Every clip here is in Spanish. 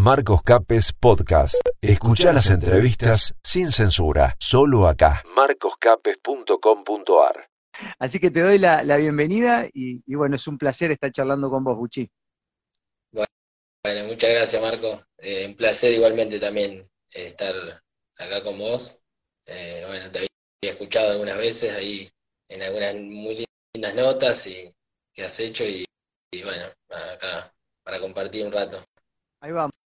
Marcos Capes Podcast. Escucha las entrevistas sin censura, solo acá. marcoscapes.com.ar Así que te doy la, bienvenida y, bueno, es un placer estar charlando con vos, Buchi. Bueno, muchas gracias, Marco. Eh, un placer igualmente también eh, estar acá con vos. Eh, bueno, te había escuchado algunas veces ahí en algunas muy lindas notas y que has hecho y, bueno, acá para compartir un rato. Ahí vamos.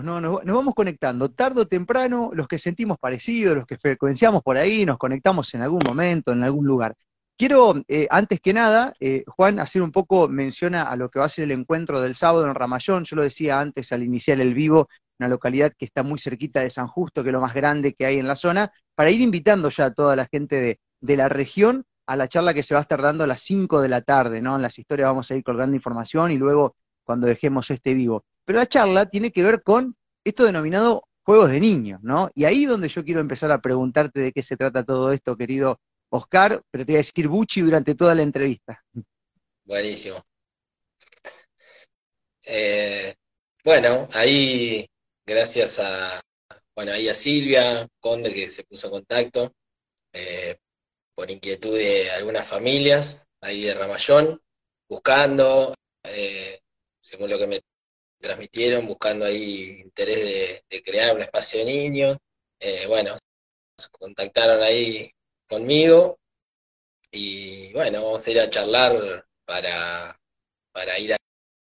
¿No? Nos, vamos conectando, tarde o temprano, los que sentimos parecidos, los que frecuenciamos por ahí, nos conectamos en algún momento, en algún lugar. Quiero, eh, antes que nada, eh, Juan, hacer un poco menciona a lo que va a ser el encuentro del sábado en Ramayón. Yo lo decía antes al iniciar el vivo, una localidad que está muy cerquita de San Justo, que es lo más grande que hay en la zona, para ir invitando ya a toda la gente de, de la región a la charla que se va a estar dando a las 5 de la tarde, ¿no? En las historias vamos a ir colgando información y luego cuando dejemos este vivo. Pero la charla tiene que ver con esto denominado juegos de niños, ¿no? Y ahí donde yo quiero empezar a preguntarte de qué se trata todo esto, querido Oscar, pero te voy a decir Buchi durante toda la entrevista. Buenísimo. Eh, bueno, ahí gracias a, bueno, ahí a Silvia Conde que se puso en contacto eh, por inquietud de algunas familias ahí de Ramallón, buscando, eh, según lo que me transmitieron, buscando ahí interés de, crear un espacio de niños. bueno, se contactaron ahí conmigo. Y bueno, vamos a ir a charlar para, para ir a,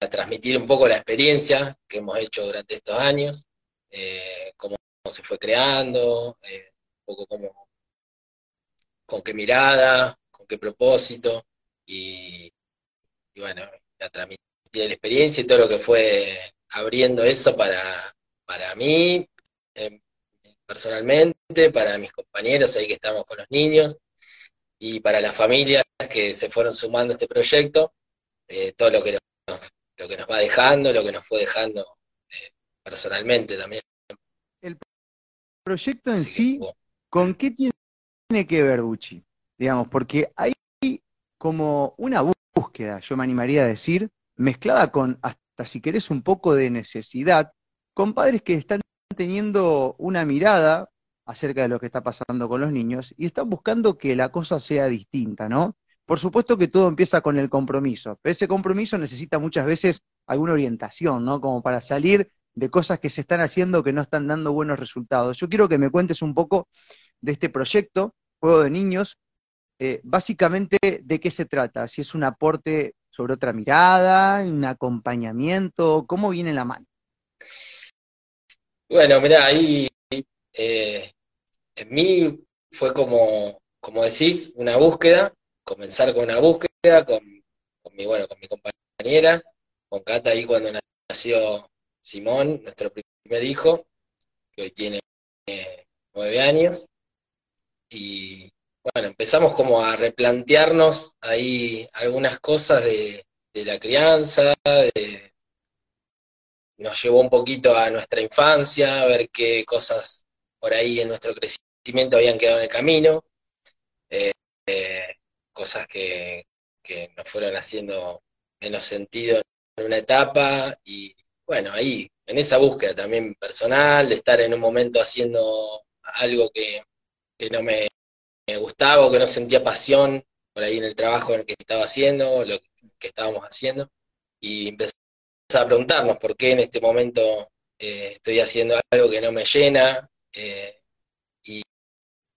transmitir un poco la experiencia que hemos hecho durante estos años, eh, cómo, se fue creando, eh, un poco cómo, con qué mirada, con qué propósito, y, bueno, a transmitir la experiencia y todo lo que fue abriendo eso para, para mí, eh, personalmente, para mis compañeros ahí que estamos con los niños y para las familias que se fueron sumando a este proyecto, eh, todo lo que, nos, lo que nos va dejando, lo que nos fue dejando eh, personalmente también. El proyecto en sí, ¿con qué tiene que ver, Buchi? Digamos, porque hay como una búsqueda, yo me animaría a decir, mezclada con hasta si querés un poco de necesidad, con padres que están teniendo una mirada acerca de lo que está pasando con los niños y están buscando que la cosa sea distinta, ¿no? Por supuesto que todo empieza con el compromiso, pero ese compromiso necesita muchas veces alguna orientación, ¿no? Como para salir de cosas que se están haciendo que no están dando buenos resultados. Yo quiero que me cuentes un poco de este proyecto, Juego de Niños, eh, básicamente de qué se trata, si es un aporte sobre otra mirada, un acompañamiento, cómo viene la mano. Bueno, mira, ahí eh, en mí fue como, como decís, una búsqueda, comenzar con una búsqueda con, mi, bueno, con mi compañera, con Cata ahí cuando nació Simón, nuestro primer hijo, que hoy tiene eh, nueve años, y bueno, empezamos como a replantearnos ahí algunas cosas de, la crianza, de, nos llevó un poquito a nuestra infancia, a ver qué cosas por ahí en nuestro crecimiento habían quedado en el camino, eh, eh, cosas que, nos fueron haciendo menos sentido en una etapa y bueno, ahí, en esa búsqueda también personal, de estar en un momento haciendo algo que, no me, gustaba o que no sentía pasión por ahí en el trabajo en el que estaba haciendo, lo que estábamos haciendo, y empecé a preguntarnos por qué en este momento eh, estoy haciendo algo que no me llena. Eh, y,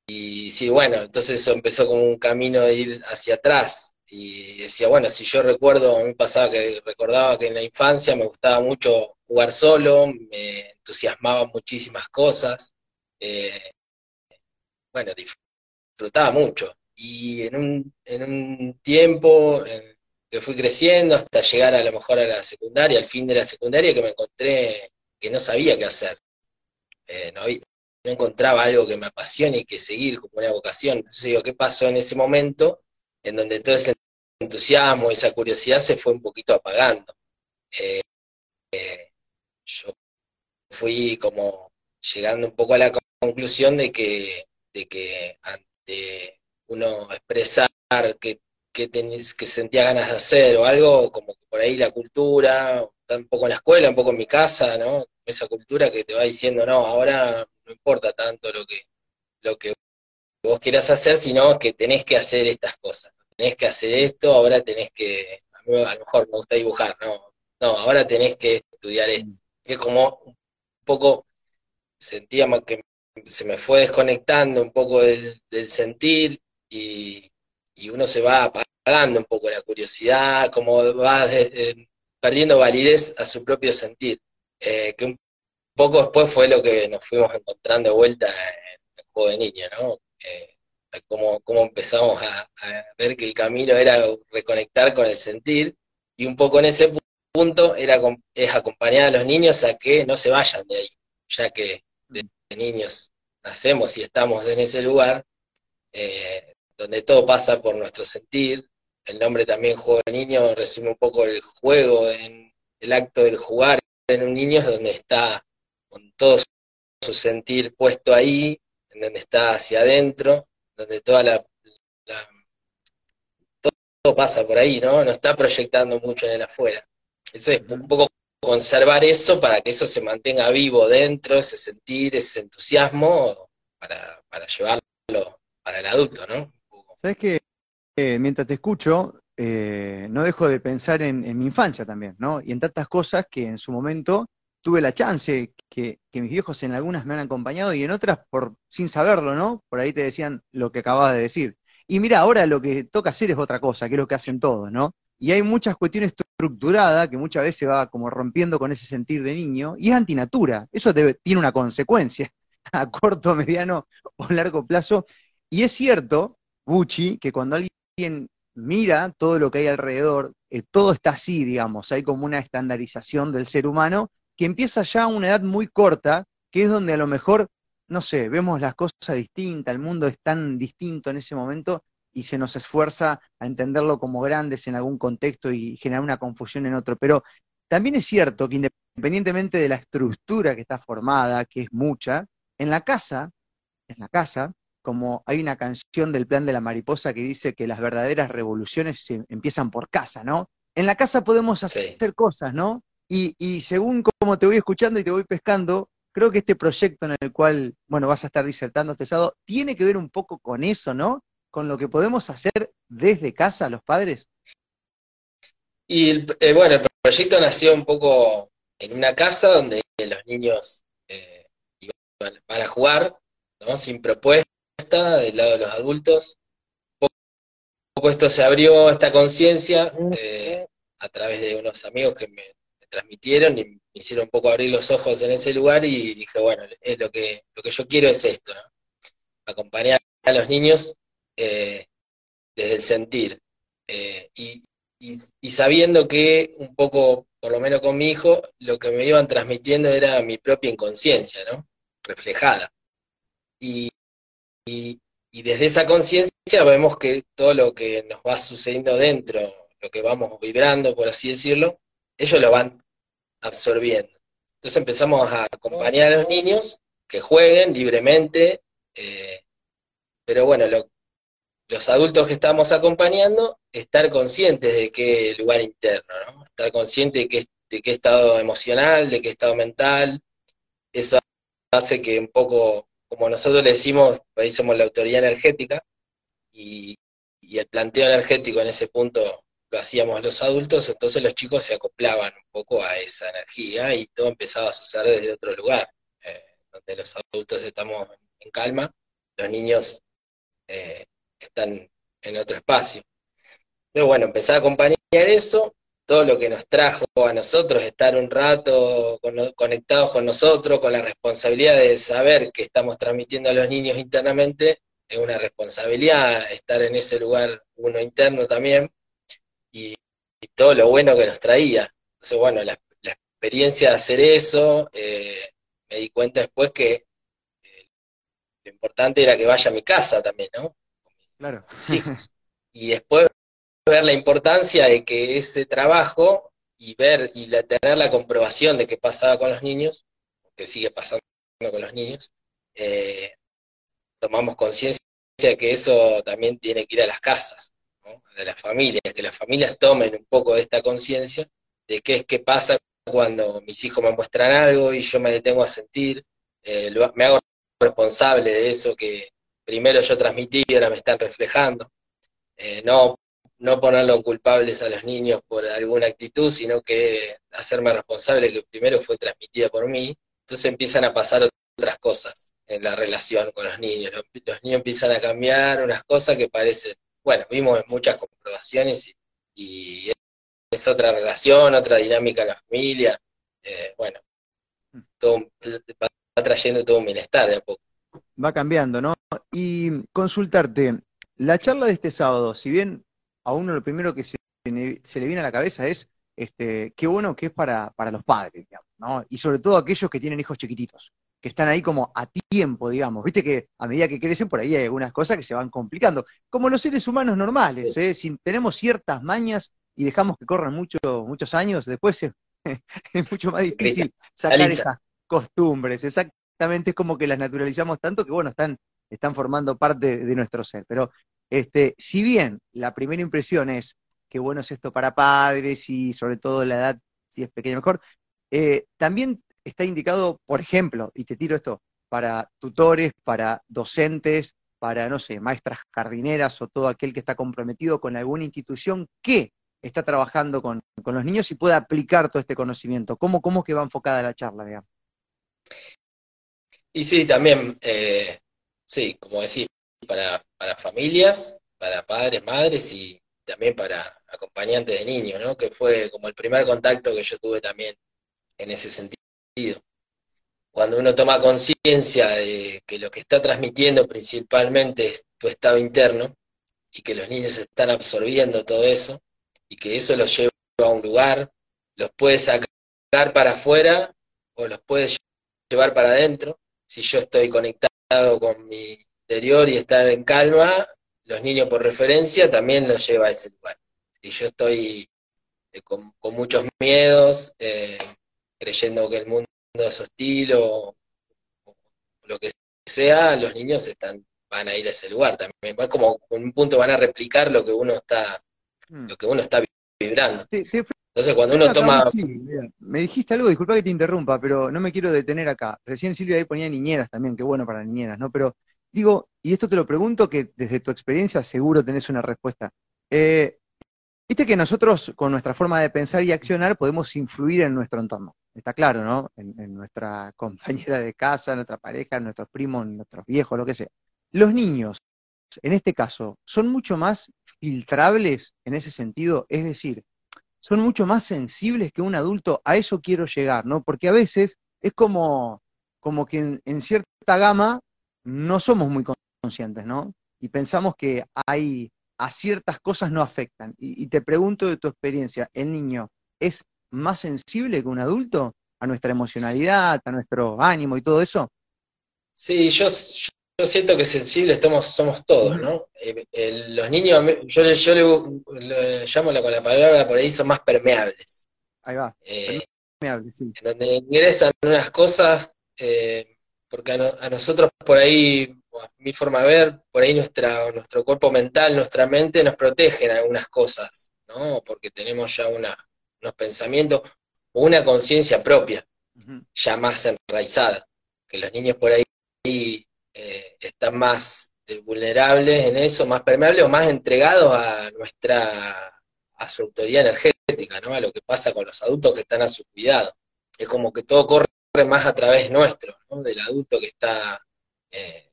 y sí, bueno, entonces eso empezó como un camino de ir hacia atrás. Y decía, bueno, si yo recuerdo, a mí pasaba que recordaba que en la infancia me gustaba mucho jugar solo, me entusiasmaban muchísimas cosas. Eh, bueno, disfrutaba mucho. Y en un, en un tiempo, que fui creciendo hasta llegar a lo mejor a la secundaria, al fin de la secundaria, que me encontré que no sabía qué hacer. Eh, no, encontraba algo que me apasione y que seguir como una vocación. Entonces digo, ¿qué pasó en ese momento en donde todo ese entusiasmo, esa curiosidad se fue un poquito apagando? Eh, eh, yo fui como llegando un poco a la conclusión de que, de que ante uno expresar que que, tenés, que sentía ganas de hacer o algo, como que por ahí la cultura, un poco en la escuela, un poco en mi casa, ¿no? esa cultura que te va diciendo, no, ahora no importa tanto lo que, lo que vos quieras hacer, sino que tenés que hacer estas cosas. Tenés que hacer esto, ahora tenés que, a, mí, a lo mejor me gusta dibujar, no, no, ahora tenés que estudiar esto. Es como un poco, sentía que se me fue desconectando un poco del, sentir y, uno se va apagando un poco la curiosidad, como va perdiendo validez a su propio sentir. Eh, que un poco después fue lo que nos fuimos encontrando de vuelta en el juego de niño, ¿no? Eh, cómo, empezamos a, ver que el camino era reconectar con el sentir y un poco en ese punto era es acompañar a los niños a que no se vayan de ahí, ya que de, niños nacemos y estamos en ese lugar eh, donde todo pasa por nuestro sentir. El nombre también juego de niño resume un poco el juego, en el acto del jugar en un niño es donde está con todo su sentir puesto ahí, en donde está hacia adentro, donde toda la, todo, pasa por ahí, ¿no? No está proyectando mucho en el afuera. Eso es un poco conservar eso para que eso se mantenga vivo dentro, ese sentir, ese entusiasmo, para, para llevarlo para el adulto, ¿no? Sabes que eh, mientras te escucho, eh, no dejo de pensar en, mi infancia también, ¿no? Y en tantas cosas que en su momento tuve la chance, que, que, mis viejos en algunas me han acompañado y en otras por sin saberlo, ¿no? Por ahí te decían lo que acababas de decir. Y mira, ahora lo que toca hacer es otra cosa, que es lo que hacen todos, ¿no? Y hay muchas cuestiones estructuradas que muchas veces va como rompiendo con ese sentir de niño y es antinatura. Eso tiene una consecuencia a corto, mediano o largo plazo. Y es cierto, Bucci, que cuando alguien mira todo lo que hay alrededor, eh, todo está así, digamos, hay como una estandarización del ser humano que empieza ya a una edad muy corta, que es donde a lo mejor, no sé, vemos las cosas distintas, el mundo es tan distinto en ese momento y se nos esfuerza a entenderlo como grandes en algún contexto y generar una confusión en otro. Pero también es cierto que independientemente de la estructura que está formada, que es mucha, en la casa, en la casa, como hay una canción del plan de la mariposa que dice que las verdaderas revoluciones se empiezan por casa, ¿no? En la casa podemos hacer cosas, ¿no? Y, según como te voy escuchando y te voy pescando, creo que este proyecto en el cual, bueno, vas a estar disertando este sábado, tiene que ver un poco con eso, ¿no? Con lo que podemos hacer desde casa los padres. Y eh, bueno, el proyecto nació un poco en una casa donde los niños eh, van a jugar, ¿no? Sin propuesta, del lado de los adultos. Un poco esto se abrió, esta conciencia, eh, a través de unos amigos que me, transmitieron y me hicieron un poco abrir los ojos en ese lugar y dije, bueno, es lo que, lo que yo quiero es esto, acompañar a los niños eh, desde el sentir. Eh, y, sabiendo que un poco, por lo menos con mi hijo, lo que me iban transmitiendo era mi propia inconsciencia, ¿no? Reflejada. Y, y, desde esa conciencia vemos que todo lo que nos va sucediendo dentro, lo que vamos vibrando, por así decirlo, ellos lo van absorbiendo. Entonces empezamos a acompañar a los niños que jueguen libremente, eh, pero bueno, los adultos que estamos acompañando, estar conscientes de qué lugar interno, ¿no? estar conscientes de qué, de qué estado emocional, de qué estado mental, eso hace que un poco, como nosotros le decimos, ahí somos la autoridad energética, y el planteo energético en ese punto lo hacíamos los adultos, entonces los chicos se acoplaban un poco a esa energía y todo empezaba a suceder desde otro lugar, eh, donde los adultos estamos en calma, los niños eh, están en otro espacio. Pero bueno, empezar a acompañar eso, todo lo que nos trajo a nosotros, estar un rato conectados con nosotros, con la responsabilidad de saber que estamos transmitiendo a los niños internamente, es una responsabilidad estar en ese lugar uno interno también, y, todo lo bueno que nos traía. Entonces, bueno, la, experiencia de hacer eso, eh, me di cuenta después que eh, lo importante era que vaya a mi casa también, ¿no? Claro. Y después ver la importancia de que ese trabajo y ver y tener la comprobación de qué pasaba con los niños, que sigue pasando con los niños, eh, tomamos conciencia de que eso también tiene que ir a las casas de las familias, que las familias tomen un poco de esta conciencia de qué es qué pasa cuando mis hijos me muestran algo y yo me detengo a sentir, eh, me hago responsable de eso que primero yo transmití y ahora me están reflejando. Eh, no, no ponerlo culpables a los niños por alguna actitud, sino que hacerme responsable que primero fue transmitida por mí. Entonces empiezan a pasar otras cosas en la relación con los niños. Los, niños empiezan a cambiar unas cosas que parecen, bueno, vimos muchas comprobaciones y, es otra relación, otra dinámica en la familia. Eh, bueno, todo, va trayendo todo un bienestar de a poco. Va cambiando, ¿no? Y consultarte, la charla de este sábado, si bien a uno lo primero que se, se le viene a la cabeza es este, qué bueno que es para, para los padres, digamos, ¿no? Y sobre todo aquellos que tienen hijos chiquititos que están ahí como a tiempo, digamos. Viste que a medida que crecen por ahí hay algunas cosas que se van complicando, como los seres humanos normales, ¿eh? si tenemos ciertas mañas y dejamos que corran muchos muchos años, después es, mucho más difícil sacar esas costumbres, exactamente es como que las naturalizamos tanto que bueno, están, están formando parte de nuestro ser. Pero este, si bien la primera impresión es que bueno es esto para padres y sobre todo la edad, si es pequeña mejor, eh, también está indicado, por ejemplo, y te tiro esto, para tutores, para docentes, para, no sé, maestras jardineras o todo aquel que está comprometido con alguna institución que está trabajando con, los niños y pueda aplicar todo este conocimiento. ¿Cómo, cómo que va enfocada la charla, digamos? Y sí, también, eh, sí, como decís, para, para familias, para padres, madres y también para acompañantes de niños, ¿no? Que fue como el primer contacto que yo tuve también en ese sentido. Cuando uno toma conciencia de que lo que está transmitiendo principalmente es tu estado interno y que los niños están absorbiendo todo eso y que eso los lleva a un lugar, los puede sacar para afuera o los puede llevar para adentro. Si yo estoy conectado con mi interior y estar en calma, los niños por referencia también los lleva a ese lugar. Si yo estoy eh, con, muchos miedos, eh, creyendo que el mundo es hostil o, lo que sea, los niños están van a ir a ese lugar también. Va como en un punto van a replicar lo que uno está hmm. lo que uno está vibrando. Entonces cuando uno toma me dijiste algo, disculpa que te interrumpa, pero no me quiero detener acá. Recién Silvia ahí ponía niñeras también, qué bueno para niñeras, ¿no? Pero digo, y esto te lo pregunto que desde tu experiencia seguro tenés una respuesta. Eh, Viste que nosotros con nuestra forma de pensar y accionar podemos influir en nuestro entorno. Está claro, ¿no? En, nuestra compañera de casa, nuestra pareja, nuestros primos, nuestros viejos, lo que sea. Los niños, en este caso, son mucho más filtrables en ese sentido, es decir, son mucho más sensibles que un adulto, a eso quiero llegar, ¿no? Porque a veces es como, como que en cierta gama no somos muy conscientes, ¿no? Y pensamos que hay a ciertas cosas no afectan. Y, te pregunto de tu experiencia, ¿el niño es más sensible que un adulto a nuestra emocionalidad, a nuestro ánimo y todo eso? Sí, yo, yo siento que sensibles estamos, somos todos, ¿no? Eh, los niños, yo, yo le, llamo con la palabra por ahí, son más permeables. Ahí va. Eh, permeables, sí. En donde ingresan unas cosas, eh, porque a nosotros por ahí mi forma de ver, por ahí nuestra, nuestro cuerpo mental, nuestra mente nos protegen algunas cosas, ¿no? Porque tenemos ya una, unos pensamientos o una conciencia propia, ya más enraizada, que los niños por ahí eh, están más eh, vulnerables en eso, más permeables o más entregados a nuestra a su autoridad energética, ¿no? A lo que pasa con los adultos que están a su cuidado. Es como que todo corre más a través nuestro, ¿no? Del adulto que está eh,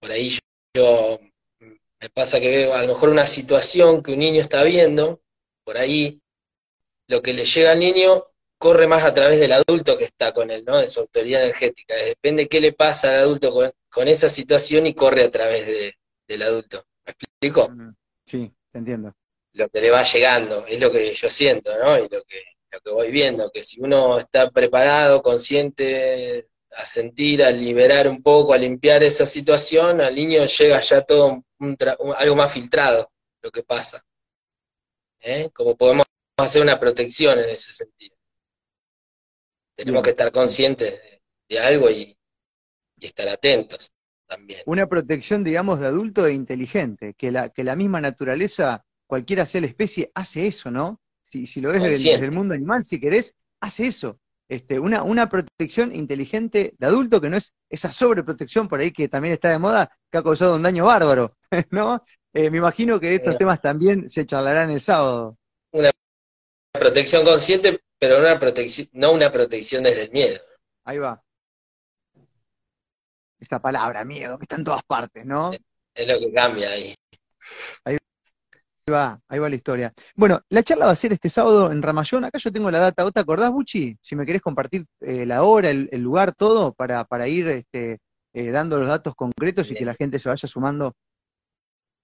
por ahí yo, me pasa que veo a lo mejor una situación que un niño está viendo, por ahí lo que le llega al niño corre más a través del adulto que está con él, ¿no? De su autoridad energética. Depende qué le pasa al adulto con, esa situación y corre a través del adulto. ¿Me explico? Sí, te entiendo. Lo que le va llegando, es lo que yo siento, ¿no? Y lo que, lo que voy viendo, que si uno está preparado, consciente a sentir, a liberar un poco, a limpiar esa situación, al niño llega ya todo algo más filtrado lo que pasa. ¿Eh? Como podemos hacer una protección en ese sentido. Tenemos que estar conscientes de, algo y, estar atentos también. Una protección, digamos, de adulto e inteligente, que la, que la misma naturaleza, cualquiera sea la especie, hace eso, ¿no? si, si lo ves desde, desde, el mundo animal, si querés, hace eso. Este, una, una protección inteligente de adulto que no es esa sobreprotección por ahí que también está de moda, que ha causado un daño bárbaro, ¿no? Eh, me imagino que estos temas también se charlarán el sábado. Una protección consciente, pero una protección, no una protección desde el miedo. Ahí va. Esta palabra, miedo, que está en todas partes, ¿no? Es lo que cambia ahí. Ahí va, ahí va la historia. Bueno, la charla va a ser este sábado en Ramayón. Acá yo tengo la data. ¿Vos te acordás, Buchi? Si me querés compartir eh, la hora, el, el, lugar, todo, para, para ir este, eh, dando los datos concretos y que la gente se vaya sumando.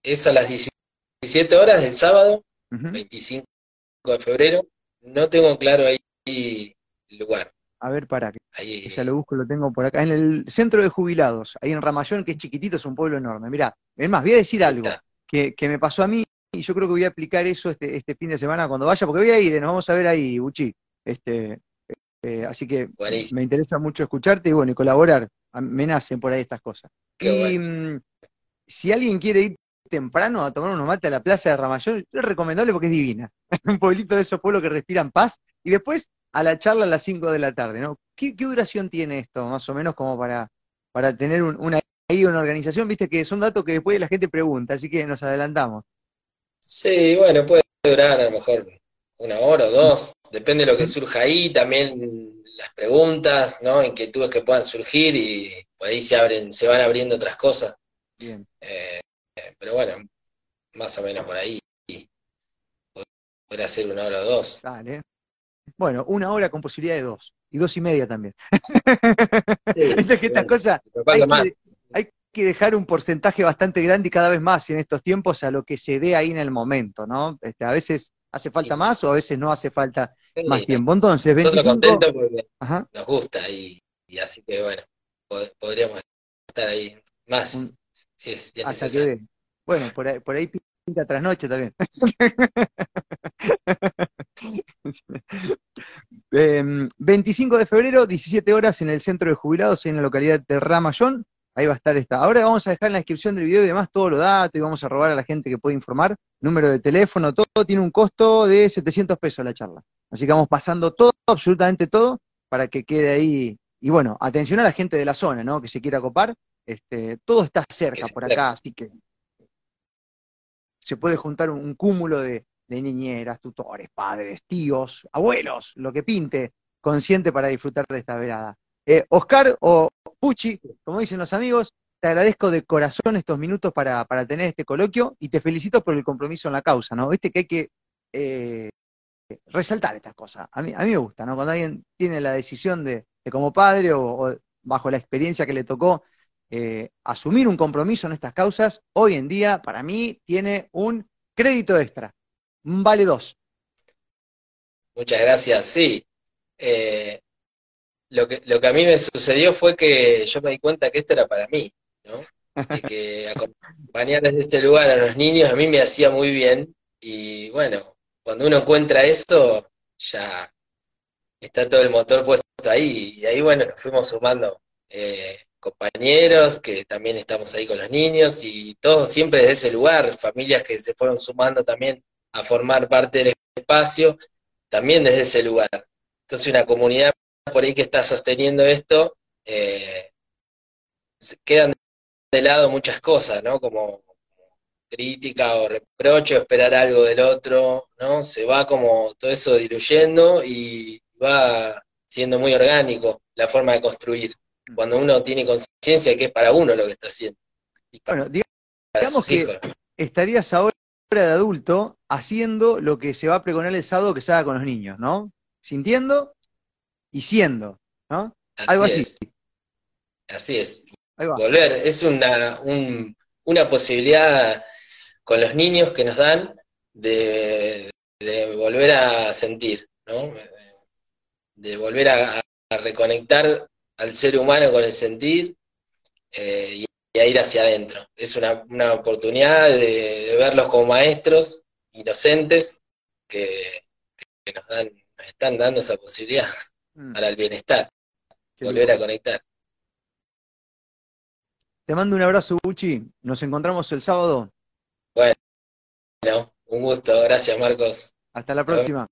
Es a las 17 horas del sábado, 25 de febrero. No tengo claro ahí el lugar. A ver, para que ahí, ya lo busco, lo tengo por acá. En el centro de jubilados, ahí en Ramayón, que es chiquitito, es un pueblo enorme. Mirá, es más, voy a decir algo que, que, me pasó a mí y yo creo que voy a aplicar eso este, este fin de semana cuando vaya, porque voy a ir, eh, nos vamos a ver ahí, Uchi. Este, eh, así que Buenísimo. me interesa mucho escucharte y bueno, y colaborar. Me nacen por ahí estas cosas. Qué y bueno. mm, si alguien quiere ir temprano a tomar unos mates a la plaza de Ramayón, es recomendable porque es divina. un pueblito de esos pueblos que respiran paz. Y después a la charla a las 5 de la tarde, ¿no? ¿Qué, ¿Qué, duración tiene esto, más o menos, como para, para tener un, una, ahí una organización? Viste que son datos que después la gente pregunta, así que nos adelantamos. Sí, bueno, puede durar a lo mejor una hora o dos, depende de lo que surja ahí, también las preguntas, ¿no? Inquietudes que puedan surgir y por ahí se abren, se van abriendo otras cosas. Bien. Eh, pero bueno, más o menos por ahí. Podrá ser una hora o dos. Dale. Bueno, una hora con posibilidad de dos. Y dos y media también. Sí, que estas cosas hay que hay dejar un porcentaje bastante grande y cada vez más en estos tiempos a lo que se dé ahí en el momento, ¿no? Este, a veces hace falta Sí. más o a veces no hace falta Sí, más tiempo. Entonces, Nosotros 25... contentos porque Ajá. nos gusta y, y así que bueno, pod- podríamos estar ahí más Un- si es, si es hasta que necesario. dé. Bueno, por ahí, por ahí pinta trasnoche también. Em, 25 de febrero, 17 horas en el centro de jubilados en la localidad de Ramayón. Ahí va a estar esta. Ahora vamos a dejar en la descripción del video y demás todos los datos y vamos a robar a la gente que puede informar. Número de teléfono, todo tiene un costo de 700 pesos la charla. Así que vamos pasando todo, absolutamente todo, para que quede ahí. Y bueno, atención a la gente de la zona, ¿no? Que se quiera copar. Este, todo está cerca por acá, así que se puede juntar un, cúmulo de, de niñeras, tutores, padres, tíos, abuelos, lo que pinte, consciente para disfrutar de esta velada. Eh, Oscar o Puchi, como dicen los amigos, te agradezco de corazón estos minutos para, para tener este coloquio y te felicito por el compromiso en la causa, ¿no? Viste que hay que eh, resaltar estas cosas. A mí, a mí me gusta, ¿no? Cuando alguien tiene la decisión de, de como padre o bajo la experiencia que le tocó eh, asumir un compromiso en estas causas, hoy en día, para mí, tiene un crédito extra. Vale dos. Muchas gracias, sí. Eh, lo que, lo que a mí me sucedió fue que yo me di cuenta que esto era para mí, ¿no? De que acompañar desde este lugar a los niños a mí me hacía muy bien y bueno, cuando uno encuentra eso, ya está todo el motor puesto ahí y ahí bueno, nos fuimos sumando eh, compañeros que también estamos ahí con los niños y todos siempre desde ese lugar, familias que se fueron sumando también a formar parte del espacio, también desde ese lugar. Entonces una comunidad por ahí que está sosteniendo esto, eh, quedan de lado muchas cosas, ¿no? Como crítica o reproche esperar algo del otro, ¿no? Se va como todo eso diluyendo y va siendo muy orgánico la forma de construir. Cuando uno tiene conciencia de que es para uno lo que está haciendo. Y para, Bueno, digamos que hijos. estarías ahora de adulto haciendo lo que se va a pregonar el sábado que se haga con los niños, ¿no? Sintiendo y siendo, ¿no? Algo así. es. Así es. Volver, es una, un- una posibilidad con los niños que nos dan de, de volver a sentir, ¿no? De volver a, a reconectar al ser humano con el sentir eh, y, a ir hacia adentro. Es una, una oportunidad de, de verlos como maestros inocentes que, que nos dan, nos están dando esa posibilidad Mm, para el bienestar, qué volver a conectar. Te mando un abrazo, Buchi. Nos encontramos el sábado. Bueno, un gusto, gracias Marcos. Hasta la próxima.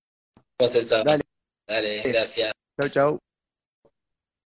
el sábado. Dale. Dale, gracias. Chau, chau.